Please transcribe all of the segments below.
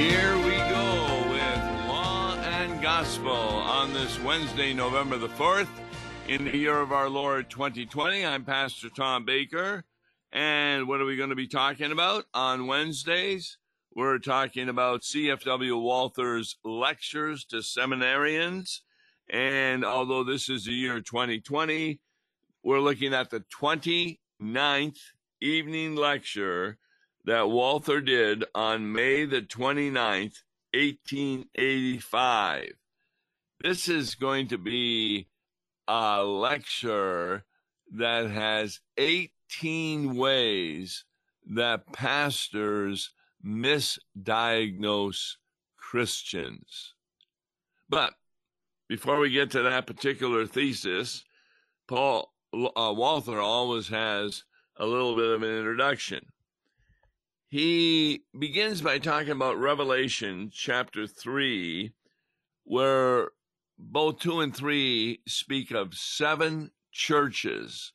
Here we go with Law and Gospel on this Wednesday, November the 4th, in the year of our Lord 2020. I'm Pastor Tom Baker. And what are we going to be talking about on Wednesdays? We're talking about CFW Walther's lectures to seminarians. And although this is the year 2020, we're looking at the 29th evening lecture that Walther did on May the 29th, 1885. This is going to be a lecture that has 18 ways that pastors misdiagnose Christians. But before we get to that particular thesis, Paul uh, Walther always has a little bit of an introduction. He begins by talking about Revelation chapter 3, where both 2 and 3 speak of seven churches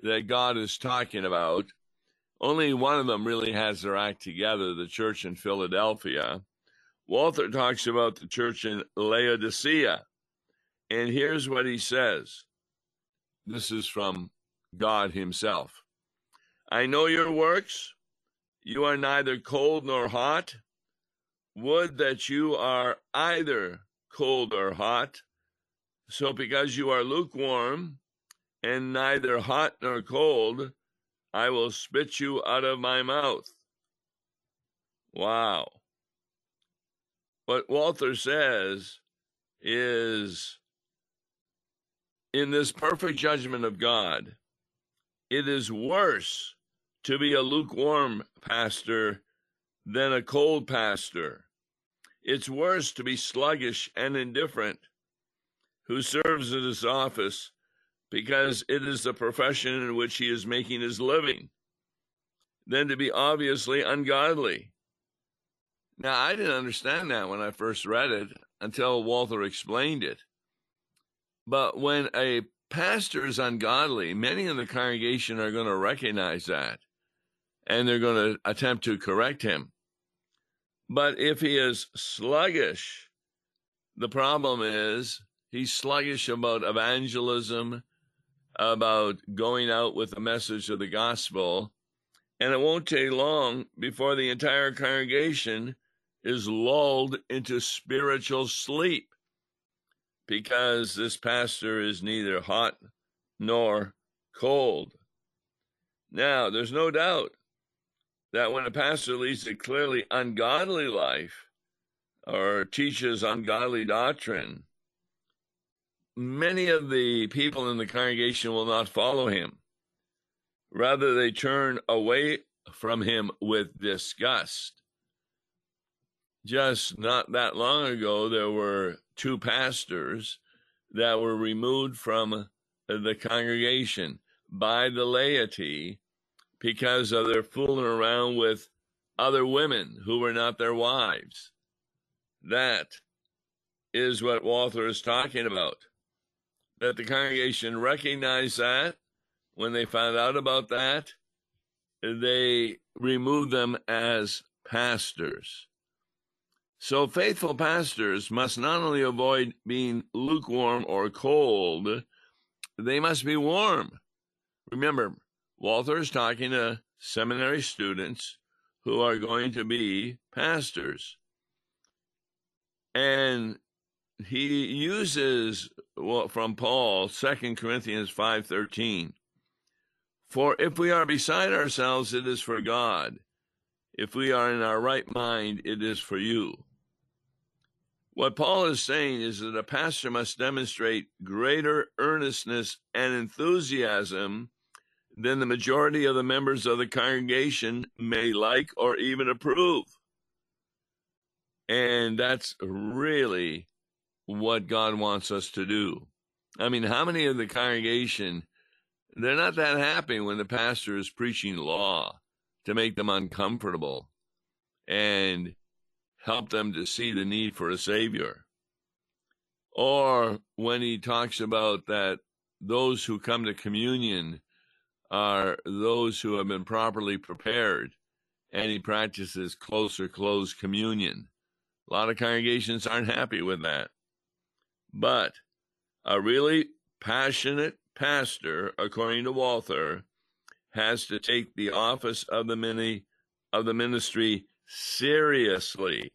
that God is talking about. Only one of them really has their act together, the church in Philadelphia. Walther talks about the church in Laodicea. And here's what he says this is from God Himself. I know your works. You are neither cold nor hot. Would that you are either cold or hot. So, because you are lukewarm and neither hot nor cold, I will spit you out of my mouth. Wow. What Walther says is in this perfect judgment of God, it is worse to be a lukewarm pastor than a cold pastor. It's worse to be sluggish and indifferent who serves in his office because it is the profession in which he is making his living than to be obviously ungodly. Now, I didn't understand that when I first read it until Walther explained it. But when a pastor is ungodly, many in the congregation are going to recognize that and they're going to attempt to correct him. But if he is sluggish, the problem is he's sluggish about evangelism, about going out with the message of the gospel, and it won't take long before the entire congregation is lulled into spiritual sleep because this pastor is neither hot nor cold. Now, there's no doubt that when a pastor leads a clearly ungodly life or teaches ungodly doctrine, many of the people in the congregation will not follow him. Rather, they turn away from him with disgust. Just not that long ago, there were two pastors that were removed from the congregation by the laity because of their fooling around with other women who were not their wives. That is what Walther is talking about. That the congregation recognized that when they found out about that, they removed them as pastors. So faithful pastors must not only avoid being lukewarm or cold, they must be warm. Remember, Walther is talking to seminary students who are going to be pastors. And he uses well, from Paul, 2 Corinthians 5:13. For if we are beside ourselves, it is for God. If we are in our right mind, it is for you. What Paul is saying is that a pastor must demonstrate greater earnestness and enthusiasm then the majority of the members of the congregation may like or even approve. And that's really what God wants us to do. I mean, how many of the congregation, they're not that happy when the pastor is preaching law to make them uncomfortable and help them to see the need for a savior. Or when he talks about that those who come to communion are those who have been properly prepared, and he practices closer close communion. A lot of congregations aren't happy with that. But a really passionate pastor, according to Walther, has to take the office of the mini of the ministry seriously.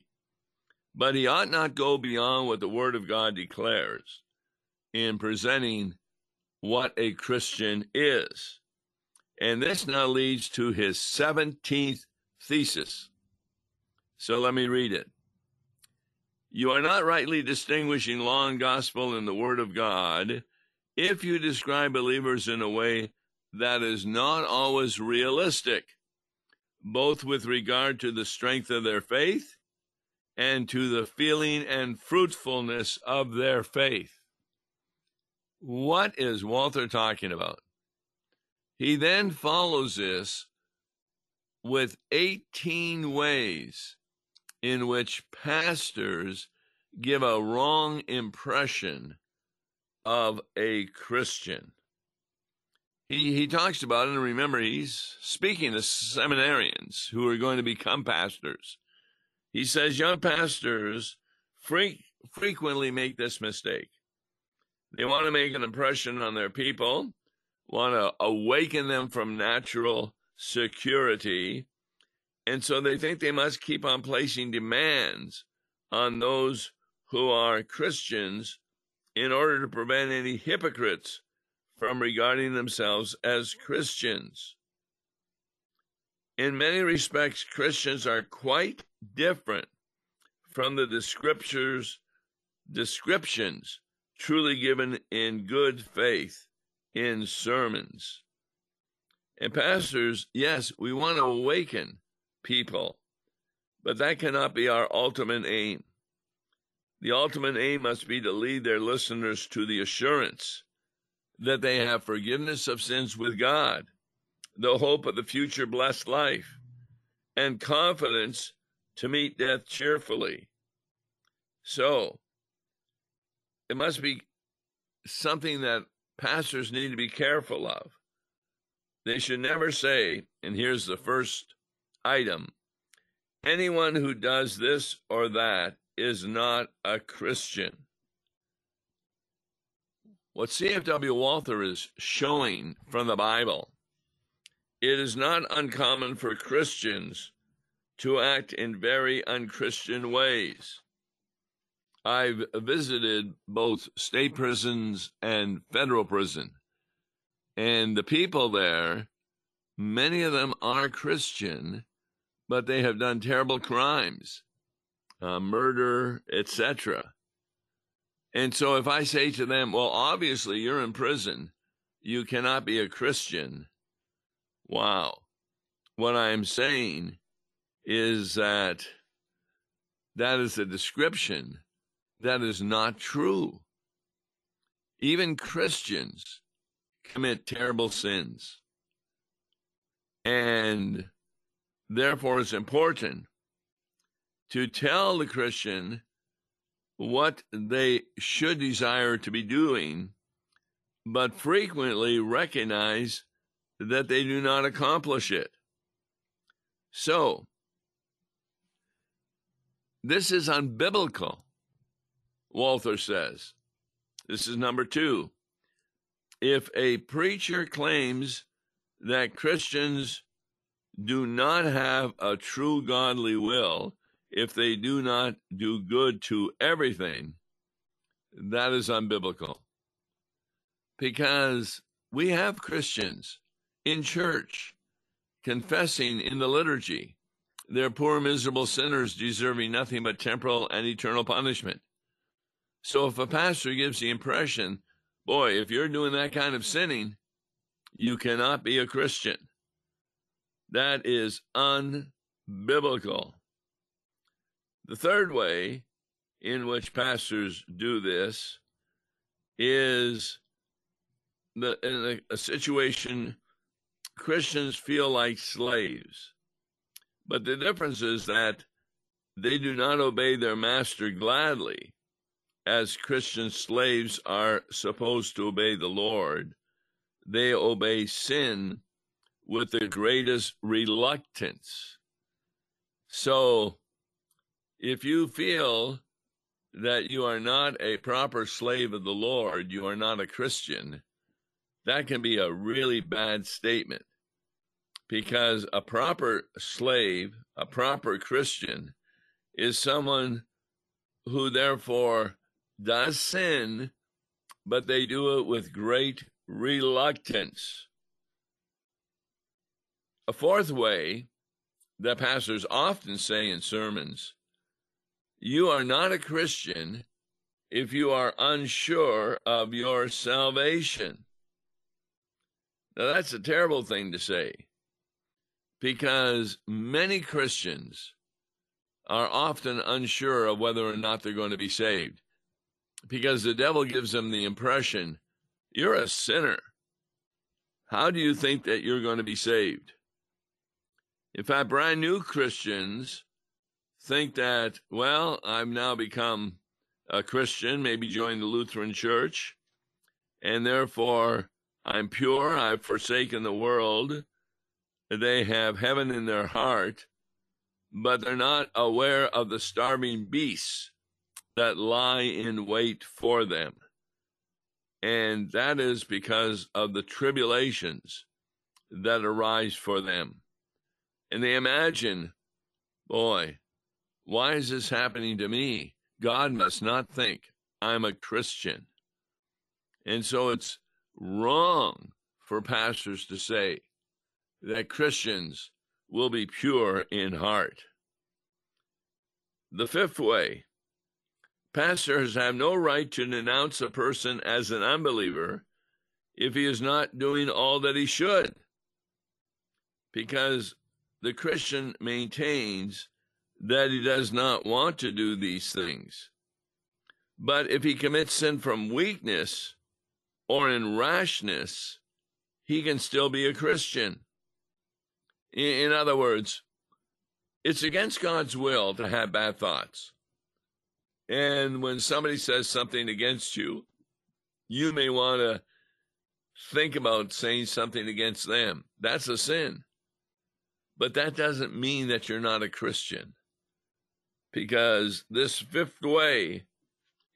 But he ought not go beyond what the Word of God declares in presenting what a Christian is. And this now leads to his 17th thesis. So let me read it. You are not rightly distinguishing law and gospel in the Word of God if you describe believers in a way that is not always realistic, both with regard to the strength of their faith and to the feeling and fruitfulness of their faith. What is Walther talking about? He then follows this with 18 ways in which pastors give a wrong impression of a Christian. He, he talks about it, and remember, he's speaking to seminarians who are going to become pastors. He says young pastors fre- frequently make this mistake. They want to make an impression on their people, want to awaken them from natural security, and so they think they must keep on placing demands on those who are Christians in order to prevent any hypocrites from regarding themselves as Christians. In many respects, Christians are quite different from the descriptors, descriptions truly given in good faith in sermons. And pastors, yes, we want to awaken people, but that cannot be our ultimate aim. The ultimate aim must be to lead their listeners to the assurance that they have forgiveness of sins with God, the hope of the future blessed life, and confidence to meet death cheerfully. So, it must be something that pastors need to be careful of. They should never say, and here's the first item anyone who does this or that is not a Christian. What C.F.W. Walther is showing from the Bible, it is not uncommon for Christians to act in very unchristian ways. I've visited both state prisons and federal prison, and the people there, many of them are Christian, but they have done terrible crimes, uh, murder, etc. And so if I say to them, well, obviously you're in prison, you cannot be a Christian. Wow. What I'm saying is that that is a description that is not true. Even Christians commit terrible sins. And therefore, it's important to tell the Christian what they should desire to be doing, but frequently recognize that they do not accomplish it. So, this is unbiblical, Walther says. This is number two. If a preacher claims that Christians do not have a true godly will, if they do not do good to everything, that is unbiblical. Because we have Christians in church confessing in the liturgy they're poor, miserable sinners deserving nothing but temporal and eternal punishment. So if a pastor gives the impression, boy, if you're doing that kind of sinning, you cannot be a Christian. That is unbiblical. The third way in which pastors do this is the, in a, a situation Christians feel like slaves. But the difference is that they do not obey their master gladly, as Christian slaves are supposed to obey the Lord. They obey sin with the greatest reluctance. So if you feel that you are not a proper slave of the Lord, you are not a Christian, that can be a really bad statement because a proper slave, a proper Christian, is someone who therefore does sin, but they do it with great reluctance. A fourth way that pastors often say in sermons you are not a Christian if you are unsure of your salvation. Now, that's a terrible thing to say because many Christians are often unsure of whether or not they're going to be saved because the devil gives them the impression you're a sinner. How do you think that you're going to be saved? In fact, brand new Christians think that, well, I've now become a Christian, maybe joined the Lutheran Church, and therefore I'm pure, I've forsaken the world. They have heaven in their heart, but they're not aware of the starving beasts that lie in wait for them. And that is because of the tribulations that arise for them. And they imagine, boy, why is this happening to me? God must not think I'm a Christian. And so it's wrong for pastors to say that Christians will be pure in heart. The fifth way pastors have no right to denounce a person as an unbeliever if he is not doing all that he should. Because the Christian maintains that he does not want to do these things. But if he commits sin from weakness or in rashness, he can still be a Christian. In, other words, it's against God's will to have bad thoughts. And when somebody says something against you, you may want to think about saying something against them. That's a sin. But that doesn't mean that you're not a Christian because this fifth way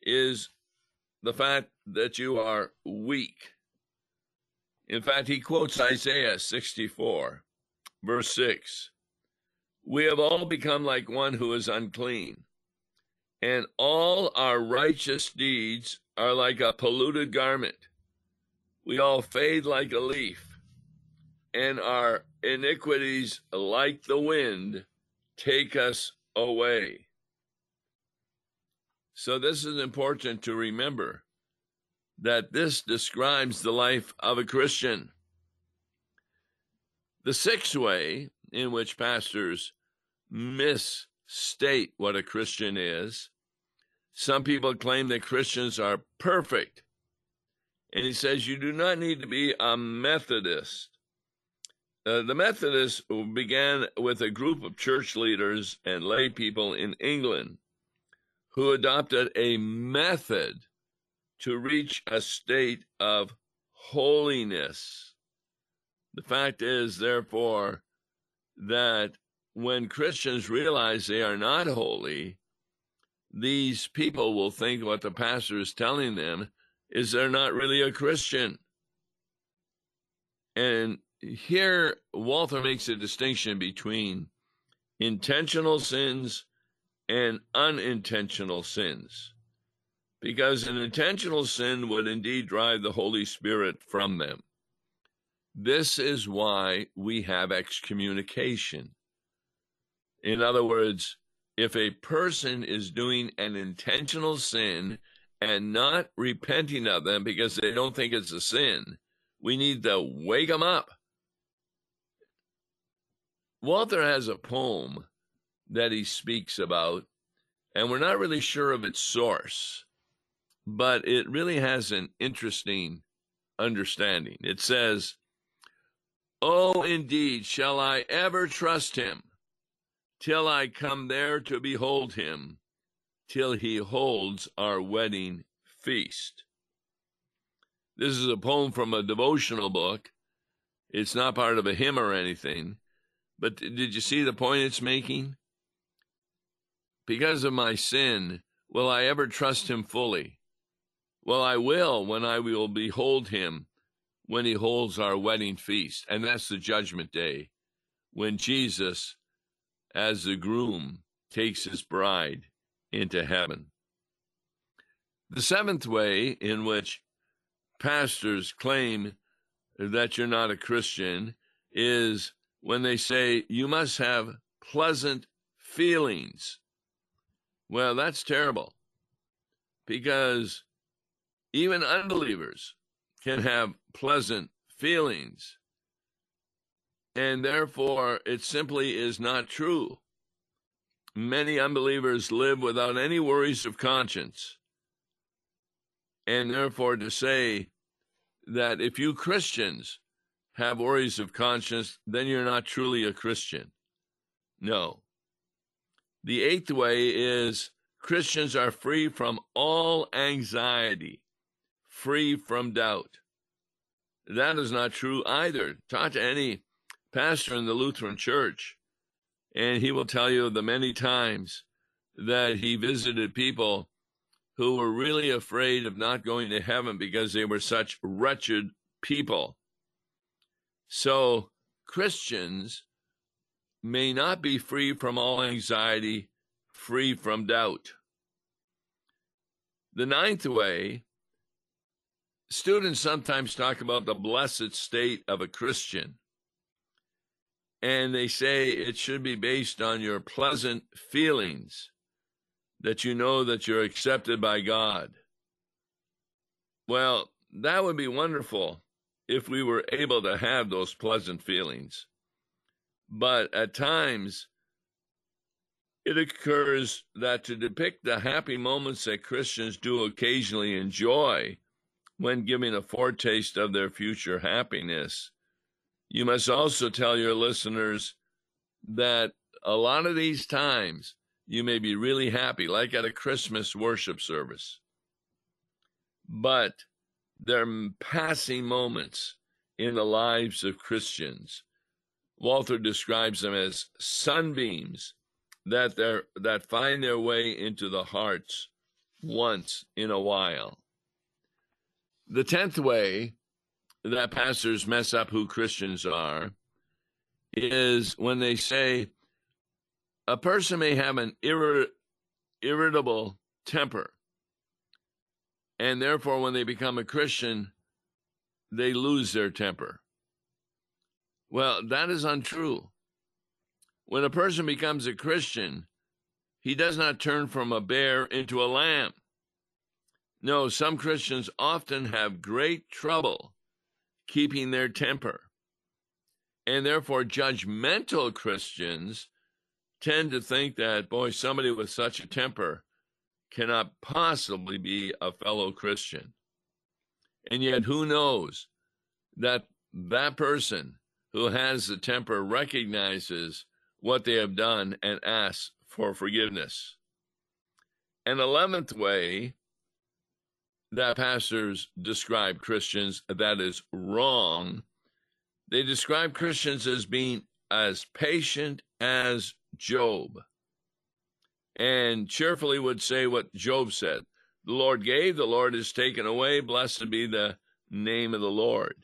is the fact that you are weak. In fact, he quotes Isaiah 64, verse 6 We have all become like one who is unclean, and all our righteous deeds are like a polluted garment. We all fade like a leaf, and our iniquities, like the wind, take us away. So, this is important to remember that this describes the life of a Christian. The sixth way in which pastors misstate what a Christian is some people claim that Christians are perfect. And he says you do not need to be a Methodist. Uh, the Methodists began with a group of church leaders and lay people in England who adopted a method to reach a state of holiness. The fact is, therefore, that when Christians realize they are not holy, these people will think what the pastor is telling them is they're not really a Christian. And here, Walther makes a distinction between intentional sins and unintentional sins. Because an intentional sin would indeed drive the Holy Spirit from them. This is why we have excommunication. In other words, if a person is doing an intentional sin and not repenting of them because they don't think it's a sin, we need to wake them up. Walther has a poem that he speaks about, and we're not really sure of its source, but it really has an interesting understanding. It says, Oh, indeed, shall I ever trust him, till I come there to behold him, till he holds our wedding feast. This is a poem from a devotional book. It's not part of a hymn or anything. But did you see the point it's making? because of my sin, will I ever trust him fully? Well, I will when I will behold him when he holds our wedding feast. And that's the judgment day when Jesus, as the groom, takes his bride into heaven. The seventh way in which pastors claim that you're not a Christian is when they say you must have pleasant feelings. Well, that's terrible because even unbelievers can have pleasant feelings. And therefore, it simply is not true. Many unbelievers live without any worries of conscience. And therefore, to say that if you Christians have worries of conscience, then you're not truly a Christian. No. The eighth way is Christians are free from all anxiety, free from doubt. That is not true either. Talk to any pastor in the Lutheran Church, and he will tell you the many times that he visited people who were really afraid of not going to heaven because they were such wretched people. So, Christians may not be free from all anxiety, free from doubt. The ninth way, students sometimes talk about the blessed state of a Christian. And they say it should be based on your pleasant feelings that you know that you're accepted by God. Well, that would be wonderful if we were able to have those pleasant feelings. But at times, it occurs that to depict the happy moments that Christians do occasionally enjoy when giving a foretaste of their future happiness, you must also tell your listeners that a lot of these times you may be really happy, like at a Christmas worship service. But they're passing moments in the lives of Christians. Walther describes them as sunbeams that that find their way into the hearts once in a while. The tenth way that pastors mess up who Christians are is when they say a person may have an irri- irritable temper, and therefore, when they become a Christian, they lose their temper. Well, that is untrue. When a person becomes a Christian, he does not turn from a bear into a lamb. No, some Christians often have great trouble keeping their temper. And therefore, judgmental Christians tend to think that, boy, somebody with such a temper cannot possibly be a fellow Christian. And yet, who knows that that person who has the temper recognizes what they have done and asks for forgiveness. An 11th way that pastors describe Christians that is wrong. They describe Christians as being as patient as Job and cheerfully would say what Job said The Lord gave, the Lord has taken away, blessed be the name of the Lord.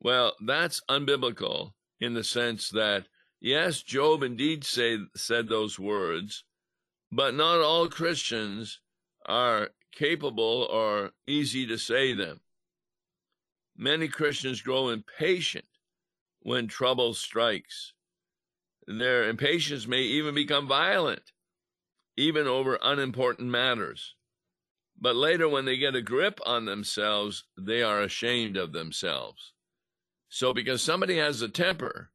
Well, that's unbiblical in the sense that, yes, Job indeed say, said those words, but not all Christians are capable or easy to say them. Many Christians grow impatient when trouble strikes. Their impatience may even become violent, even over unimportant matters. But later, when they get a grip on themselves, they are ashamed of themselves. So, because somebody has a temper,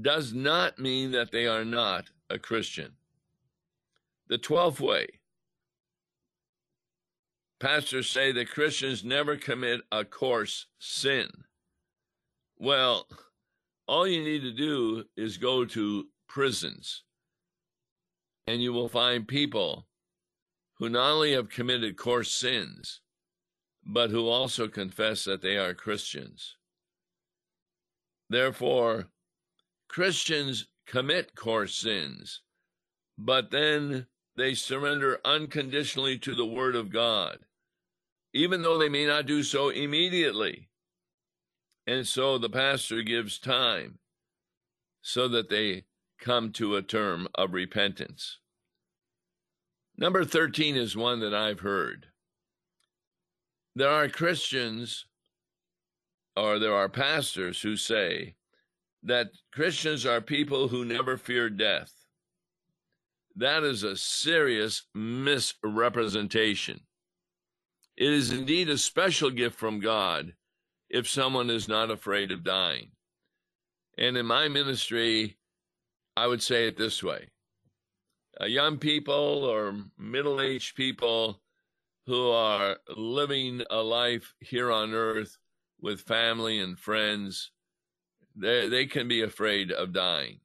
does not mean that they are not a Christian. The 12th way pastors say that Christians never commit a coarse sin. Well, all you need to do is go to prisons, and you will find people who not only have committed coarse sins, but who also confess that they are Christians. Therefore, Christians commit coarse sins, but then they surrender unconditionally to the Word of God, even though they may not do so immediately. And so the pastor gives time so that they come to a term of repentance. Number 13 is one that I've heard. There are Christians or there are pastors who say that Christians are people who never fear death. That is a serious misrepresentation. It is indeed a special gift from God if someone is not afraid of dying. And in my ministry, I would say it this way uh, young people or middle aged people who are living a life here on earth with family and friends, they, they can be afraid of dying.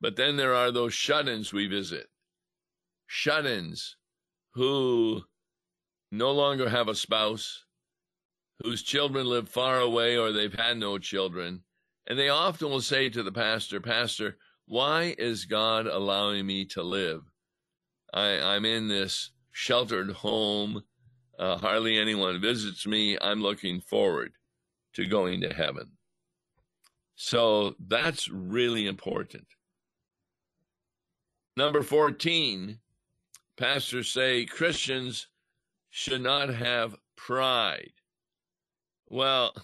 But then there are those shut ins we visit, shut ins who no longer have a spouse, whose children live far away or they've had no children. And they often will say to the pastor, Pastor, why is God allowing me to live? I, I'm in this sheltered home. Uh, hardly anyone visits me. I'm looking forward to going to heaven. So that's really important. Number 14, pastors say Christians should not have pride. Well,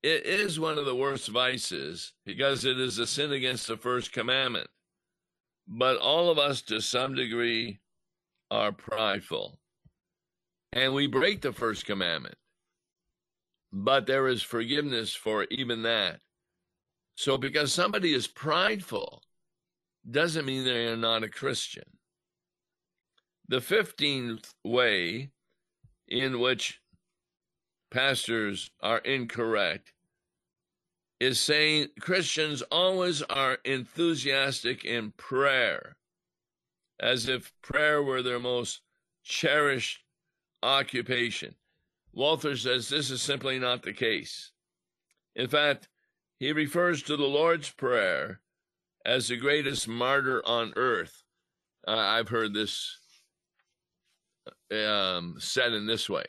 it is one of the worst vices because it is a sin against the first commandment. But all of us, to some degree, are prideful. And we break the first commandment. But there is forgiveness for even that. So, because somebody is prideful, doesn't mean they are not a Christian. The 15th way in which pastors are incorrect is saying Christians always are enthusiastic in prayer, as if prayer were their most cherished occupation. Walther says this is simply not the case. In fact, he refers to the Lord's Prayer as the greatest martyr on earth. Uh, I've heard this um, said in this way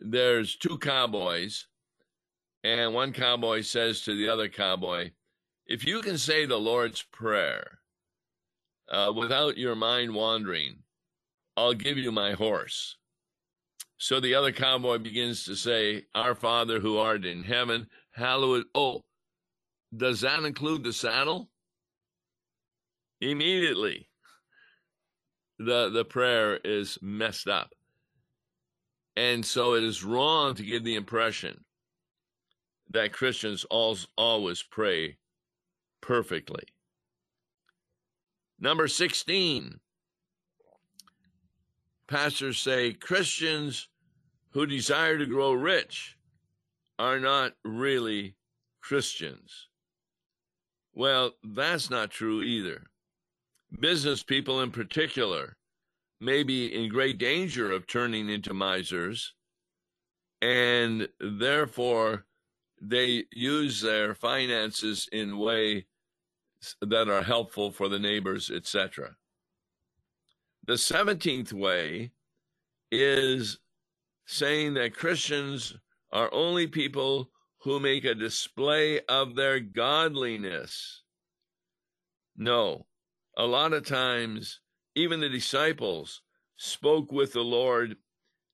there's two cowboys, and one cowboy says to the other cowboy, If you can say the Lord's Prayer uh, without your mind wandering, I'll give you my horse. So the other cowboy begins to say, Our Father who art in heaven, hallowed. Oh, does that include the saddle? Immediately, the, the prayer is messed up. And so it is wrong to give the impression that Christians always pray perfectly. Number 16, pastors say Christians who desire to grow rich are not really Christians. Well, that's not true either. Business people in particular may be in great danger of turning into misers, and therefore they use their finances in way that are helpful for the neighbors, etc. The 17th way is saying that Christians are only people who make a display of their godliness. No, a lot of times even the disciples spoke with the Lord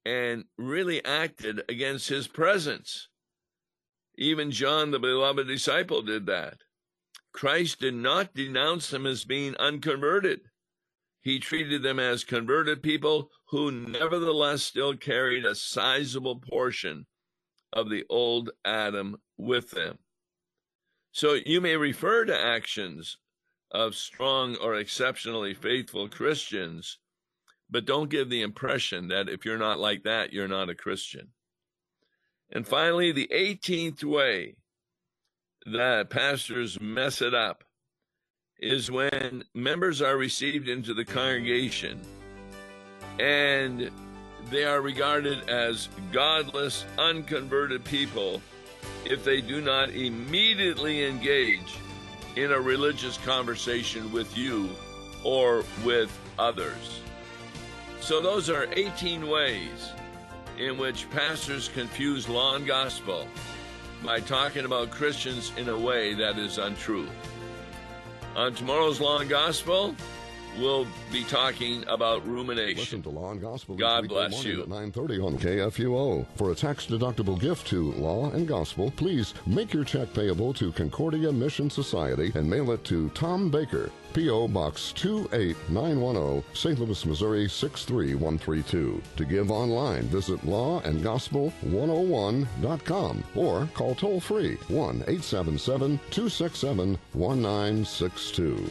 and really acted against his presence. Even John, the beloved disciple, did that. Christ did not denounce them as being unconverted. He treated them as converted people who nevertheless still carried a sizable portion of the old Adam with them. So you may refer to actions of strong or exceptionally faithful Christians, but don't give the impression that if you're not like that, you're not a Christian. And finally, the 18th way that pastors mess it up is when members are received into the congregation and they are regarded as godless, unconverted people if they do not immediately engage in a religious conversation with you or with others. So, those are 18 ways in which pastors confuse law and gospel by talking about Christians in a way that is untrue. On tomorrow's Law and Gospel, we'll be talking about rumination. Listen to Law and Gospel. God bless you. At 9:30 on KFUO. For a tax-deductible gift to Law and Gospel, please make your check payable to Concordia Mission Society and mail it to Tom Baker, P.O. Box 28910, St. Louis, Missouri 63132. To give online, visit lawandgospel101.com or call toll free 1 877 267 1962.